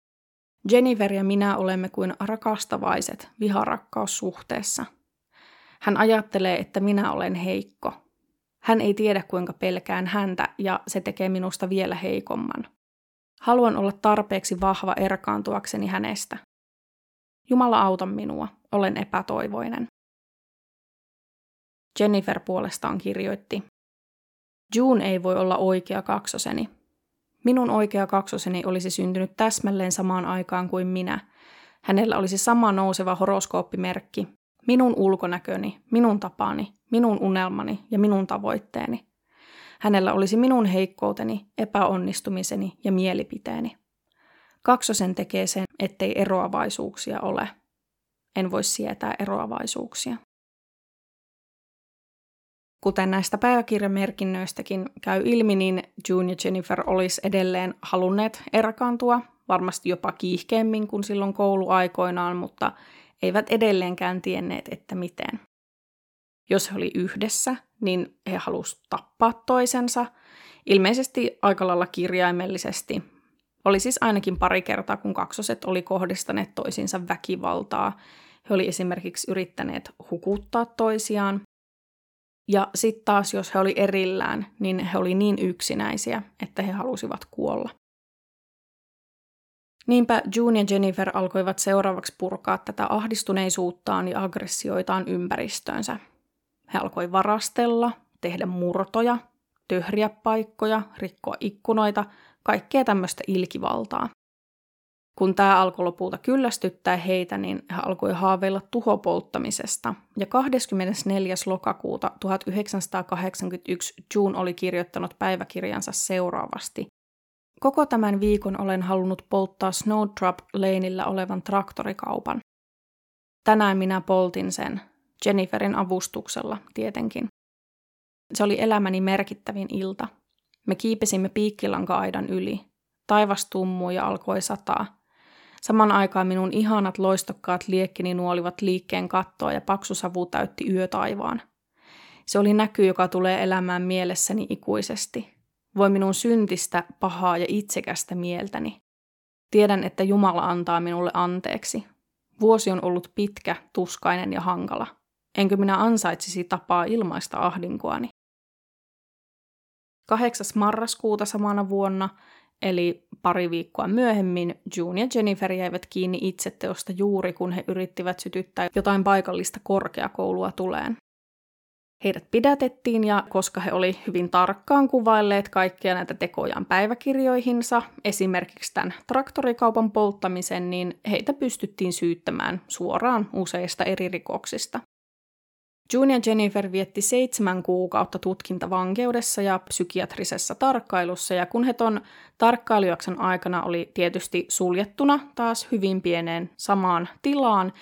Jennifer ja minä olemme kuin rakastavaiset viharakkaussuhteessa. Hän ajattelee, että minä olen heikko. Hän ei tiedä, kuinka pelkään häntä, ja se tekee minusta vielä heikomman. Haluan olla tarpeeksi vahva erkaantuakseni hänestä. Jumala auta minua, olen epätoivoinen. Jennifer puolestaan kirjoitti, June ei voi olla oikea kaksoseni. Minun oikea kaksoseni olisi syntynyt täsmälleen samaan aikaan kuin minä. Hänellä olisi sama nouseva horoskooppimerkki. Minun ulkonäköni, minun tapani, minun unelmani ja minun tavoitteeni. Hänellä olisi minun heikkouteni, epäonnistumiseni ja mielipiteeni. Kaksosen tekee sen, ettei eroavaisuuksia ole. En voi sietää eroavaisuuksia. Kuten näistä päiväkirjamerkinnöistäkin käy ilmi, niin June ja Jennifer olisi edelleen halunneet erkaantua, varmasti jopa kiihkeämmin kuin silloin kouluaikoinaan, mutta eivät edelleenkään tienneet, että miten. Jos he oli yhdessä, niin he halusivat tappaa toisensa, ilmeisesti aika lailla kirjaimellisesti. Oli siis ainakin pari kertaa, kun kaksoset oli kohdistaneet toisiinsa väkivaltaa. He oli esimerkiksi yrittäneet hukuttaa toisiaan, ja sitten taas, jos he oli erillään, niin he oli niin yksinäisiä, että he halusivat kuolla. Niinpä June ja Jennifer alkoivat seuraavaksi purkaa tätä ahdistuneisuuttaan ja aggressioitaan ympäristöönsä. He alkoi varastella, tehdä murtoja, töhriä paikkoja, rikkoa ikkunoita, kaikkea tämmöistä ilkivaltaa. Kun tämä alkoi lopulta kyllästyttää heitä, niin he alkoi haaveilla tuhopolttamisesta. Ja 24. lokakuuta 1981 June oli kirjoittanut päiväkirjansa seuraavasti. Koko tämän viikon olen halunnut polttaa Snowdrop Laneillä olevan traktorikaupan. Tänään minä poltin sen, Jenniferin avustuksella tietenkin. Se oli elämäni merkittävin ilta. Me kiipesimme piikkilanka-aidan yli. Taivas tummui ja alkoi sataa. Saman aikaan minun ihanat loistokkaat liekkini nuolivat liikkeen kattoa ja paksu savu täytti yötaivaan. Se oli näky, joka tulee elämään mielessäni ikuisesti. Voi minun syntistä, pahaa ja itsekästä mieltäni. Tiedän, että Jumala antaa minulle anteeksi. Vuosi on ollut pitkä, tuskainen ja hankala. Enkö minä ansaitsisi tapaa ilmaista ahdinkoani? 8. marraskuuta samana vuonna Eli pari viikkoa myöhemmin June ja Jennifer jäivät kiinni itseteosta juuri kun he yrittivät sytyttää jotain paikallista korkeakoulua tuleen. Heidät pidätettiin ja koska he oli hyvin tarkkaan kuvailleet kaikkia näitä tekojaan päiväkirjoihinsa, esimerkiksi tämän traktorikaupan polttamisen, niin heitä pystyttiin syyttämään suoraan useista eri rikoksista. June ja Jennifer vietti seitsemän kuukautta tutkintavankeudessa ja psykiatrisessa tarkkailussa, ja kun he ton tarkkailujakson aikana oli tietysti suljettuna taas hyvin pieneen samaan tilaan,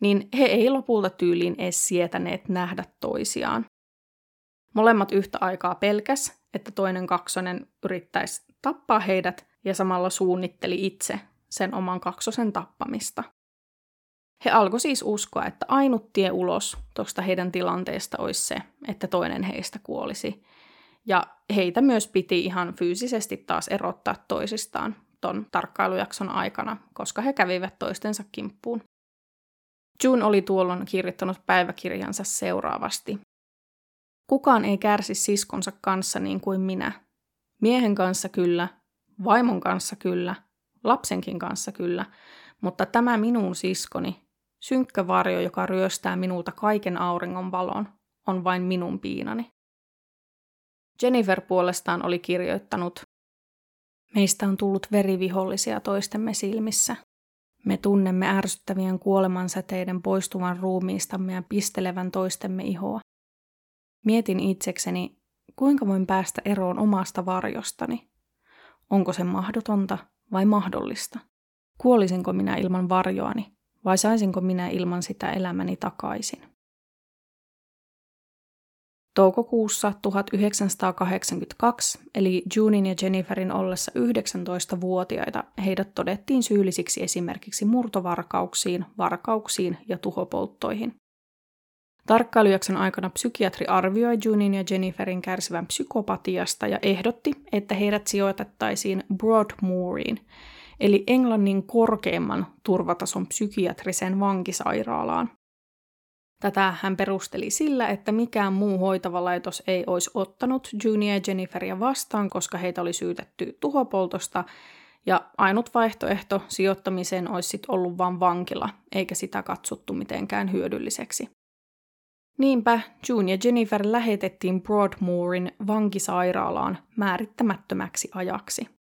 niin he ei lopulta tyyliin edes sietäneet nähdä toisiaan. Molemmat yhtä aikaa pelkäs, että toinen kaksonen yrittäisi tappaa heidät ja samalla suunnitteli itse sen oman kaksosen tappamista. He alkoi siis uskoa, että ainut tie ulos tuosta heidän tilanteesta olisi se, että toinen heistä kuolisi. Ja heitä myös piti ihan fyysisesti taas erottaa toisistaan. ton tarkkailujakson aikana, koska he kävivät toistensa kimppuun. June oli tuolloin kirjoittanut päiväkirjansa seuraavasti. Kukaan ei kärsi siskonsa kanssa niin kuin minä. Miehen kanssa kyllä, vaimon kanssa kyllä, lapsenkin kanssa kyllä, mutta tämä minun siskoni, synkkä varjo, joka ryöstää minulta kaiken auringon valon, on vain minun piinani. Jennifer puolestaan oli kirjoittanut, Meistä on tullut verivihollisia toistemme silmissä. Me tunnemme ärsyttävien kuolemansäteiden poistuvan ruumiistamme ja pistelevän toistemme ihoa. Mietin itsekseni, kuinka voin päästä eroon omasta varjostani. Onko se mahdotonta vai mahdollista? Kuolisinko minä ilman varjoani vai saisinko minä ilman sitä elämäni takaisin? Toukokuussa 1982, eli Junin ja Jenniferin ollessa 19-vuotiaita, heidät todettiin syyllisiksi esimerkiksi murtovarkauksiin, varkauksiin ja tuhopolttoihin. Tarkkailujakson aikana psykiatri arvioi Junin ja Jenniferin kärsivän psykopatiasta ja ehdotti, että heidät sijoitettaisiin Broadmooriin, eli Englannin korkeimman turvatason psykiatriseen vankisairaalaan. Tätä hän perusteli sillä, että mikään muu hoitava laitos ei olisi ottanut Junia ja Jenniferia vastaan, koska heitä oli syytetty tuhopoltosta, ja ainut vaihtoehto sijoittamiseen olisi sit ollut vain vankila, eikä sitä katsottu mitenkään hyödylliseksi. Niinpä June ja Jennifer lähetettiin Broadmoorin vankisairaalaan määrittämättömäksi ajaksi.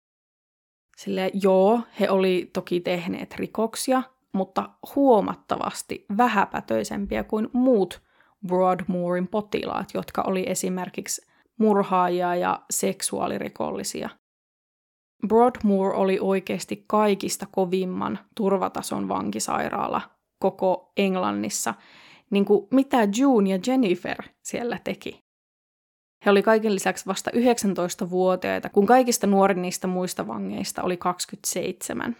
Sille joo, he oli toki tehneet rikoksia, mutta huomattavasti vähäpätöisempiä kuin muut Broadmoorin potilaat, jotka oli esimerkiksi murhaajia ja seksuaalirikollisia. Broadmoor oli oikeasti kaikista kovimman turvatason vankisairaala koko Englannissa, niin kuin mitä June ja Jennifer siellä teki. He oli kaiken lisäksi vasta 19-vuotiaita, kun kaikista nuorin niistä muista vangeista oli 27.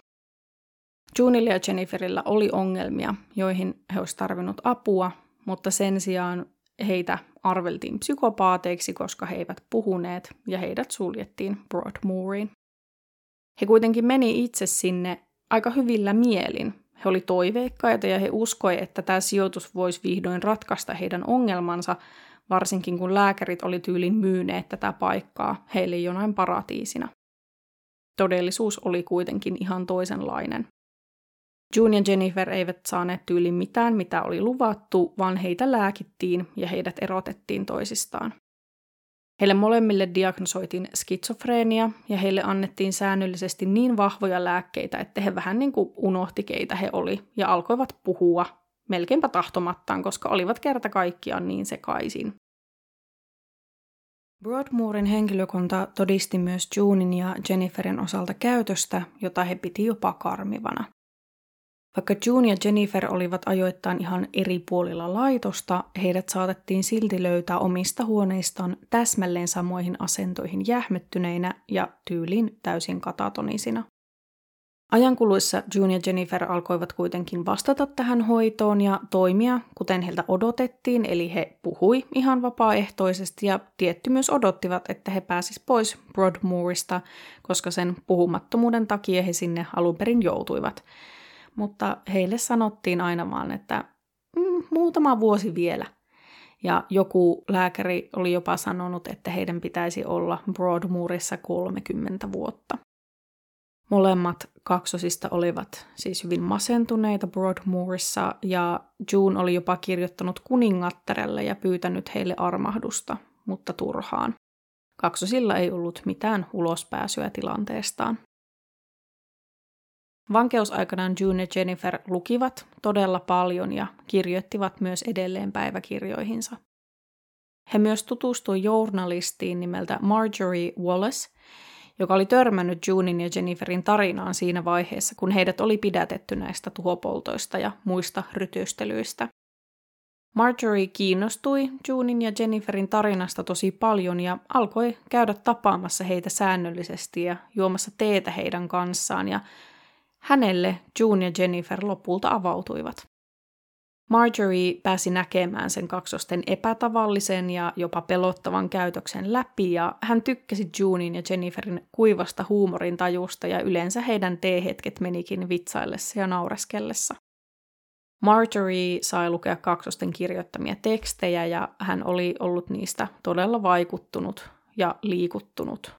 Junilla ja Jenniferillä oli ongelmia, joihin he olisivat tarvinnut apua, mutta sen sijaan heitä arveltiin psykopaateiksi, koska he eivät puhuneet ja heidät suljettiin Broadmooriin. He kuitenkin meni itse sinne aika hyvillä mielin. He oli toiveikkaita ja he uskoi, että tämä sijoitus voisi vihdoin ratkaista heidän ongelmansa, varsinkin kun lääkärit oli tyylin myyneet tätä paikkaa heille jonain paratiisina. Todellisuus oli kuitenkin ihan toisenlainen. June ja Jennifer eivät saaneet tyyliin mitään, mitä oli luvattu, vaan heitä lääkittiin ja heidät erotettiin toisistaan. Heille molemmille diagnosoitiin skitsofreenia ja heille annettiin säännöllisesti niin vahvoja lääkkeitä, että he vähän niin kuin unohti, keitä he oli ja alkoivat puhua melkeinpä tahtomattaan, koska olivat kerta kaikkiaan niin sekaisin. Broadmoorin henkilökunta todisti myös Junin ja Jenniferin osalta käytöstä, jota he piti jopa karmivana. Vaikka June ja Jennifer olivat ajoittain ihan eri puolilla laitosta, heidät saatettiin silti löytää omista huoneistaan täsmälleen samoihin asentoihin jähmettyneinä ja tyylin täysin katatonisina. Ajankuluissa June ja Jennifer alkoivat kuitenkin vastata tähän hoitoon ja toimia, kuten heiltä odotettiin, eli he puhui ihan vapaaehtoisesti ja tietty myös odottivat, että he pääsis pois Broadmoorista, koska sen puhumattomuuden takia he sinne alun perin joutuivat – mutta heille sanottiin aina vaan, että mm, muutama vuosi vielä. Ja joku lääkäri oli jopa sanonut, että heidän pitäisi olla Broadmoorissa 30 vuotta. Molemmat kaksosista olivat siis hyvin masentuneita Broadmoorissa ja June oli jopa kirjoittanut kuningattarelle ja pyytänyt heille armahdusta, mutta turhaan. Kaksosilla ei ollut mitään ulospääsyä tilanteestaan. Vankeusaikanaan June ja Jennifer lukivat todella paljon ja kirjoittivat myös edelleen päiväkirjoihinsa. He myös tutustuivat journalistiin nimeltä Marjorie Wallace, joka oli törmännyt Junein ja Jenniferin tarinaan siinä vaiheessa, kun heidät oli pidätetty näistä tuhopoltoista ja muista rytystelyistä. Marjorie kiinnostui Junein ja Jenniferin tarinasta tosi paljon ja alkoi käydä tapaamassa heitä säännöllisesti ja juomassa teetä heidän kanssaan ja Hänelle June ja Jennifer lopulta avautuivat. Marjorie pääsi näkemään sen kaksosten epätavallisen ja jopa pelottavan käytöksen läpi ja hän tykkäsi Junein ja Jenniferin kuivasta huumorin tajusta ja yleensä heidän teehetket menikin vitsaillessa ja naureskellessa. Marjorie sai lukea kaksosten kirjoittamia tekstejä ja hän oli ollut niistä todella vaikuttunut ja liikuttunut.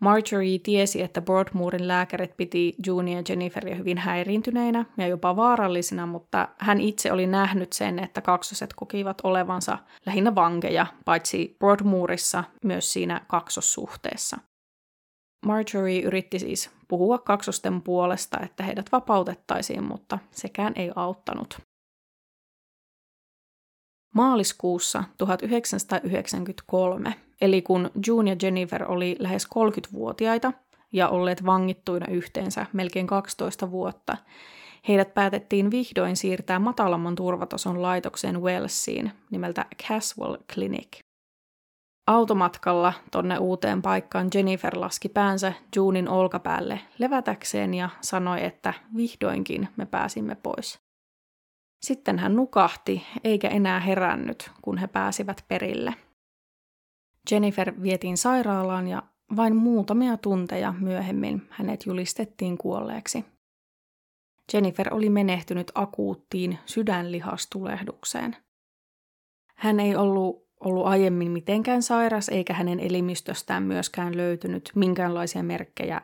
Marjorie tiesi, että Broadmoorin lääkärit piti June ja Jenniferia hyvin häiriintyneinä ja jopa vaarallisina, mutta hän itse oli nähnyt sen, että kaksoset kokivat olevansa lähinnä vankeja, paitsi Broadmoorissa myös siinä kaksossuhteessa. Marjorie yritti siis puhua kaksosten puolesta, että heidät vapautettaisiin, mutta sekään ei auttanut. Maaliskuussa 1993, eli kun June ja Jennifer oli lähes 30-vuotiaita ja olleet vangittuina yhteensä melkein 12 vuotta, heidät päätettiin vihdoin siirtää matalamman turvatason laitokseen Wellsiin nimeltä Caswell Clinic. Automatkalla tonne uuteen paikkaan Jennifer laski päänsä Junin olkapäälle levätäkseen ja sanoi, että vihdoinkin me pääsimme pois. Sitten hän nukahti eikä enää herännyt, kun he pääsivät perille. Jennifer vietiin sairaalaan ja vain muutamia tunteja myöhemmin hänet julistettiin kuolleeksi. Jennifer oli menehtynyt akuuttiin sydänlihastulehdukseen. Hän ei ollut ollut aiemmin mitenkään sairas eikä hänen elimistöstään myöskään löytynyt minkäänlaisia merkkejä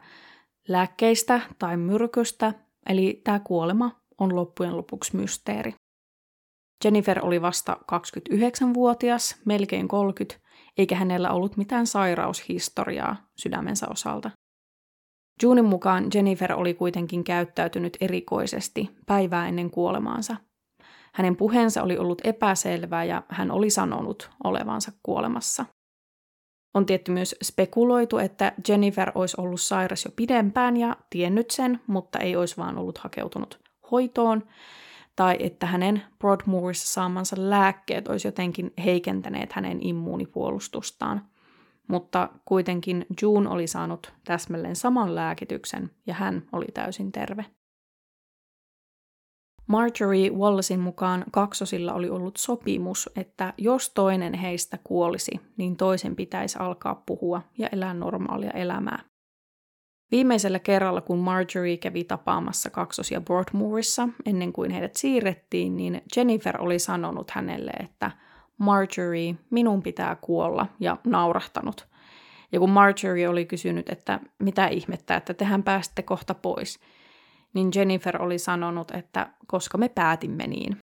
lääkkeistä tai myrkystä, eli tämä kuolema on loppujen lopuksi mysteeri. Jennifer oli vasta 29-vuotias, melkein 30, eikä hänellä ollut mitään sairaushistoriaa sydämensä osalta. Junin mukaan Jennifer oli kuitenkin käyttäytynyt erikoisesti päivää ennen kuolemaansa. Hänen puheensa oli ollut epäselvää ja hän oli sanonut olevansa kuolemassa. On tietty myös spekuloitu, että Jennifer olisi ollut sairas jo pidempään ja tiennyt sen, mutta ei olisi vaan ollut hakeutunut hoitoon, tai että hänen Broadmoorissa saamansa lääkkeet olisi jotenkin heikentäneet hänen immuunipuolustustaan. Mutta kuitenkin June oli saanut täsmälleen saman lääkityksen ja hän oli täysin terve. Marjorie Wallacein mukaan kaksosilla oli ollut sopimus, että jos toinen heistä kuolisi, niin toisen pitäisi alkaa puhua ja elää normaalia elämää. Viimeisellä kerralla, kun Marjorie kävi tapaamassa kaksosia Broadmoorissa ennen kuin heidät siirrettiin, niin Jennifer oli sanonut hänelle, että Marjorie, minun pitää kuolla, ja naurahtanut. Ja kun Marjorie oli kysynyt, että mitä ihmettä, että tehän pääsitte kohta pois, niin Jennifer oli sanonut, että koska me päätimme niin.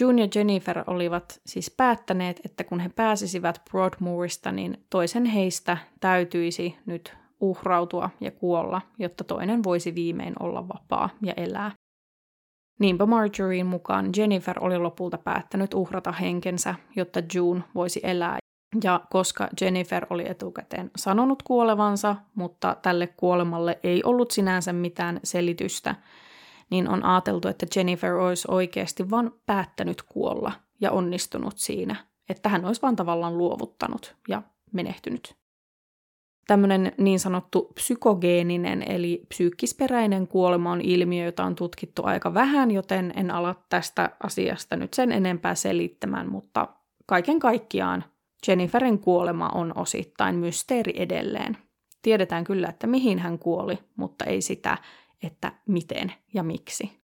June ja Jennifer olivat siis päättäneet, että kun he pääsisivät Broadmoorista, niin toisen heistä täytyisi nyt uhrautua ja kuolla, jotta toinen voisi viimein olla vapaa ja elää. Niinpä Marjorien mukaan Jennifer oli lopulta päättänyt uhrata henkensä, jotta June voisi elää. Ja koska Jennifer oli etukäteen sanonut kuolevansa, mutta tälle kuolemalle ei ollut sinänsä mitään selitystä, niin on ajateltu, että Jennifer olisi oikeasti vain päättänyt kuolla ja onnistunut siinä, että hän olisi vain tavallaan luovuttanut ja menehtynyt. Tämmöinen niin sanottu psykogeeninen eli psyykkisperäinen kuolema on ilmiö, jota on tutkittu aika vähän, joten en ala tästä asiasta nyt sen enempää selittämään, mutta kaiken kaikkiaan Jenniferin kuolema on osittain mysteeri edelleen. Tiedetään kyllä, että mihin hän kuoli, mutta ei sitä, että miten ja miksi.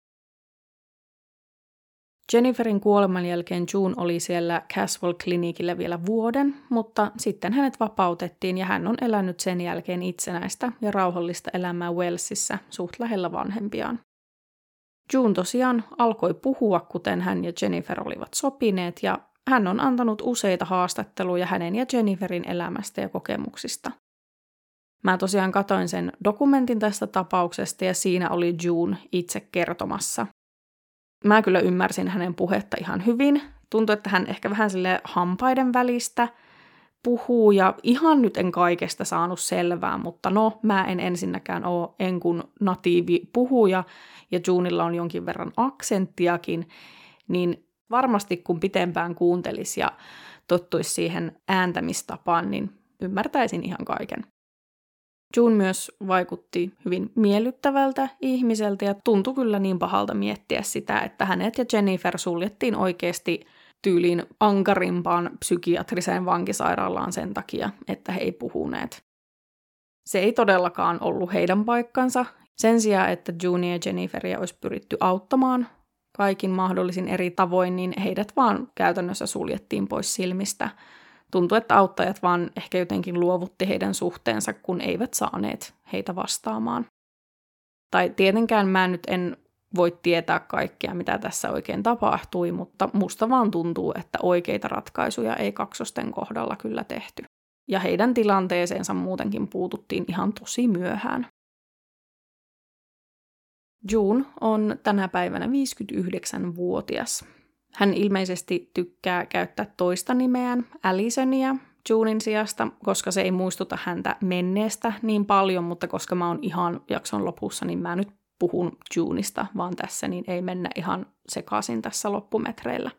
Jenniferin kuoleman jälkeen June oli siellä Caswell Clinicillä vielä vuoden, mutta sitten hänet vapautettiin ja hän on elänyt sen jälkeen itsenäistä ja rauhallista elämää Wellsissa suht lähellä vanhempiaan. June tosiaan alkoi puhua, kuten hän ja Jennifer olivat sopineet, ja hän on antanut useita haastatteluja hänen ja Jenniferin elämästä ja kokemuksista. Mä tosiaan katoin sen dokumentin tästä tapauksesta ja siinä oli June itse kertomassa Mä kyllä ymmärsin hänen puhetta ihan hyvin. Tuntui, että hän ehkä vähän sille hampaiden välistä puhuu ja ihan nyt en kaikesta saanut selvää, mutta no, mä en ensinnäkään ole enkun natiivi puhuja ja Junilla on jonkin verran aksenttiakin, niin varmasti kun pitempään kuuntelisi ja tottuisi siihen ääntämistapaan, niin ymmärtäisin ihan kaiken. June myös vaikutti hyvin miellyttävältä ihmiseltä ja tuntui kyllä niin pahalta miettiä sitä, että hänet ja Jennifer suljettiin oikeasti tyyliin ankarimpaan psykiatriseen vankisairaalaan sen takia, että he ei puhuneet. Se ei todellakaan ollut heidän paikkansa. Sen sijaan, että June ja Jenniferia olisi pyritty auttamaan kaikin mahdollisin eri tavoin, niin heidät vaan käytännössä suljettiin pois silmistä – tuntui, että auttajat vaan ehkä jotenkin luovutti heidän suhteensa, kun eivät saaneet heitä vastaamaan. Tai tietenkään mä nyt en voi tietää kaikkea, mitä tässä oikein tapahtui, mutta musta vaan tuntuu, että oikeita ratkaisuja ei kaksosten kohdalla kyllä tehty. Ja heidän tilanteeseensa muutenkin puututtiin ihan tosi myöhään. June on tänä päivänä 59-vuotias hän ilmeisesti tykkää käyttää toista nimeään, Allisonia, Junein sijasta, koska se ei muistuta häntä menneestä niin paljon, mutta koska mä oon ihan jakson lopussa, niin mä nyt puhun Juneista vaan tässä, niin ei mennä ihan sekaisin tässä loppumetreillä.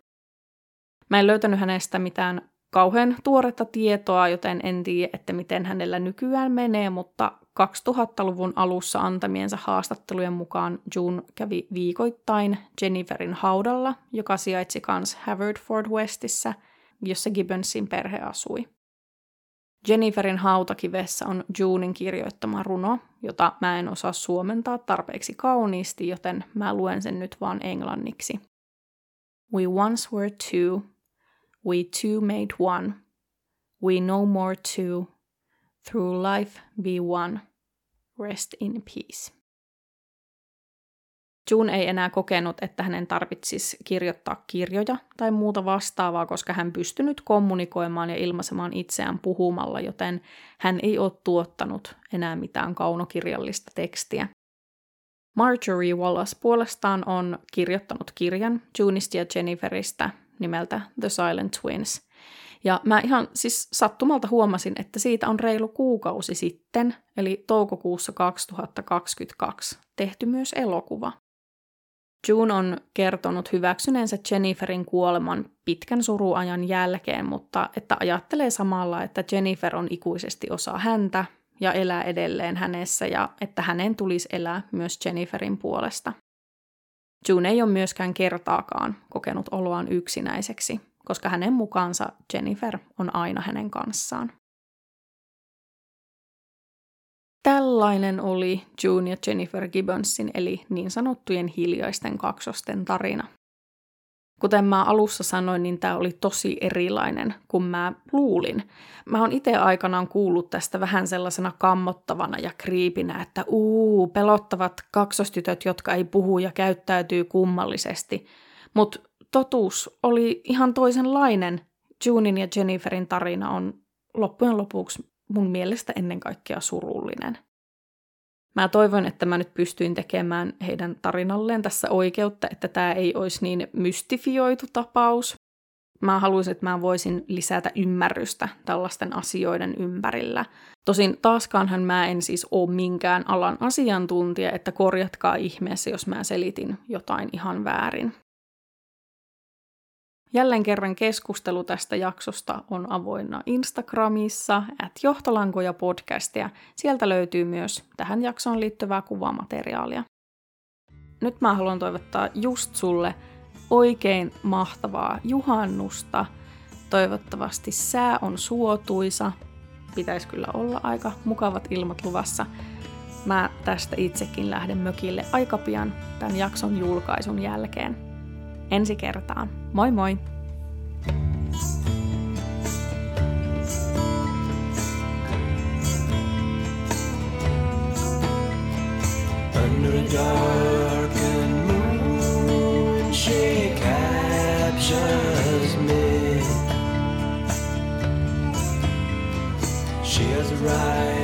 Mä en löytänyt hänestä mitään kauhean tuoretta tietoa, joten en tiedä, että miten hänellä nykyään menee, mutta 2000-luvun alussa antamiensa haastattelujen mukaan June kävi viikoittain Jenniferin haudalla, joka sijaitsi kans Haverford Westissä, jossa Gibbonsin perhe asui. Jenniferin hautakivessä on Junein kirjoittama runo, jota mä en osaa suomentaa tarpeeksi kauniisti, joten mä luen sen nyt vaan englanniksi. We once were two, we two made one, we no more two, through life be one. Rest in peace. June ei enää kokenut, että hänen tarvitsisi kirjoittaa kirjoja tai muuta vastaavaa, koska hän pystynyt kommunikoimaan ja ilmaisemaan itseään puhumalla, joten hän ei ole tuottanut enää mitään kaunokirjallista tekstiä. Marjorie Wallace puolestaan on kirjoittanut kirjan Juneista ja Jenniferistä nimeltä The Silent Twins – ja mä ihan siis sattumalta huomasin, että siitä on reilu kuukausi sitten, eli toukokuussa 2022, tehty myös elokuva. June on kertonut hyväksyneensä Jenniferin kuoleman pitkän suruajan jälkeen, mutta että ajattelee samalla, että Jennifer on ikuisesti osa häntä ja elää edelleen hänessä ja että hänen tulisi elää myös Jenniferin puolesta. June ei ole myöskään kertaakaan kokenut oloaan yksinäiseksi, koska hänen mukaansa Jennifer on aina hänen kanssaan. Tällainen oli June ja Jennifer Gibbonsin eli niin sanottujen hiljaisten kaksosten tarina. Kuten mä alussa sanoin, niin tämä oli tosi erilainen kuin mä luulin. Mä oon itse aikanaan kuullut tästä vähän sellaisena kammottavana ja kriipinä, että uu, pelottavat kaksostytöt, jotka ei puhu ja käyttäytyy kummallisesti. Mutta totuus oli ihan toisenlainen. Junin ja Jenniferin tarina on loppujen lopuksi mun mielestä ennen kaikkea surullinen. Mä toivon, että mä nyt pystyin tekemään heidän tarinalleen tässä oikeutta, että tämä ei olisi niin mystifioitu tapaus. Mä haluaisin, että mä voisin lisätä ymmärrystä tällaisten asioiden ympärillä. Tosin taaskaanhan mä en siis ole minkään alan asiantuntija, että korjatkaa ihmeessä, jos mä selitin jotain ihan väärin. Jälleen kerran keskustelu tästä jaksosta on avoinna Instagramissa, at johtolankoja podcastia. Sieltä löytyy myös tähän jaksoon liittyvää kuvamateriaalia. Nyt mä haluan toivottaa just sulle oikein mahtavaa juhannusta. Toivottavasti sää on suotuisa. Pitäisi kyllä olla aika mukavat ilmat luvassa. Mä tästä itsekin lähden mökille aika pian tämän jakson julkaisun jälkeen ensi kertaan. Moi moi! Under a darkened moon, she captures me. She has arrived.